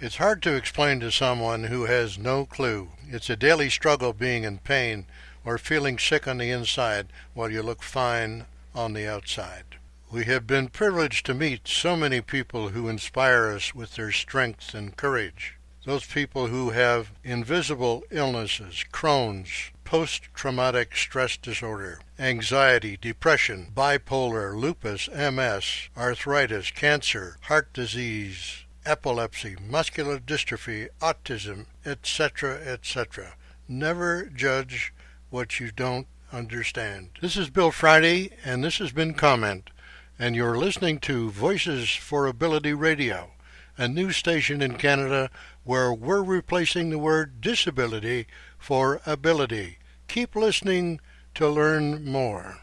It's hard to explain to someone who has no clue. It's a daily struggle being in pain or feeling sick on the inside while you look fine on the outside. We have been privileged to meet so many people who inspire us with their strength and courage. Those people who have invisible illnesses, Crohn's, post-traumatic stress disorder, anxiety, depression, bipolar, lupus, MS, arthritis, cancer, heart disease, epilepsy, muscular dystrophy, autism, etc., etc. Never judge what you don't understand. This is Bill Friday, and this has been Comment, and you're listening to Voices for Ability Radio, a new station in Canada where we're replacing the word disability for ability. Keep listening to learn more.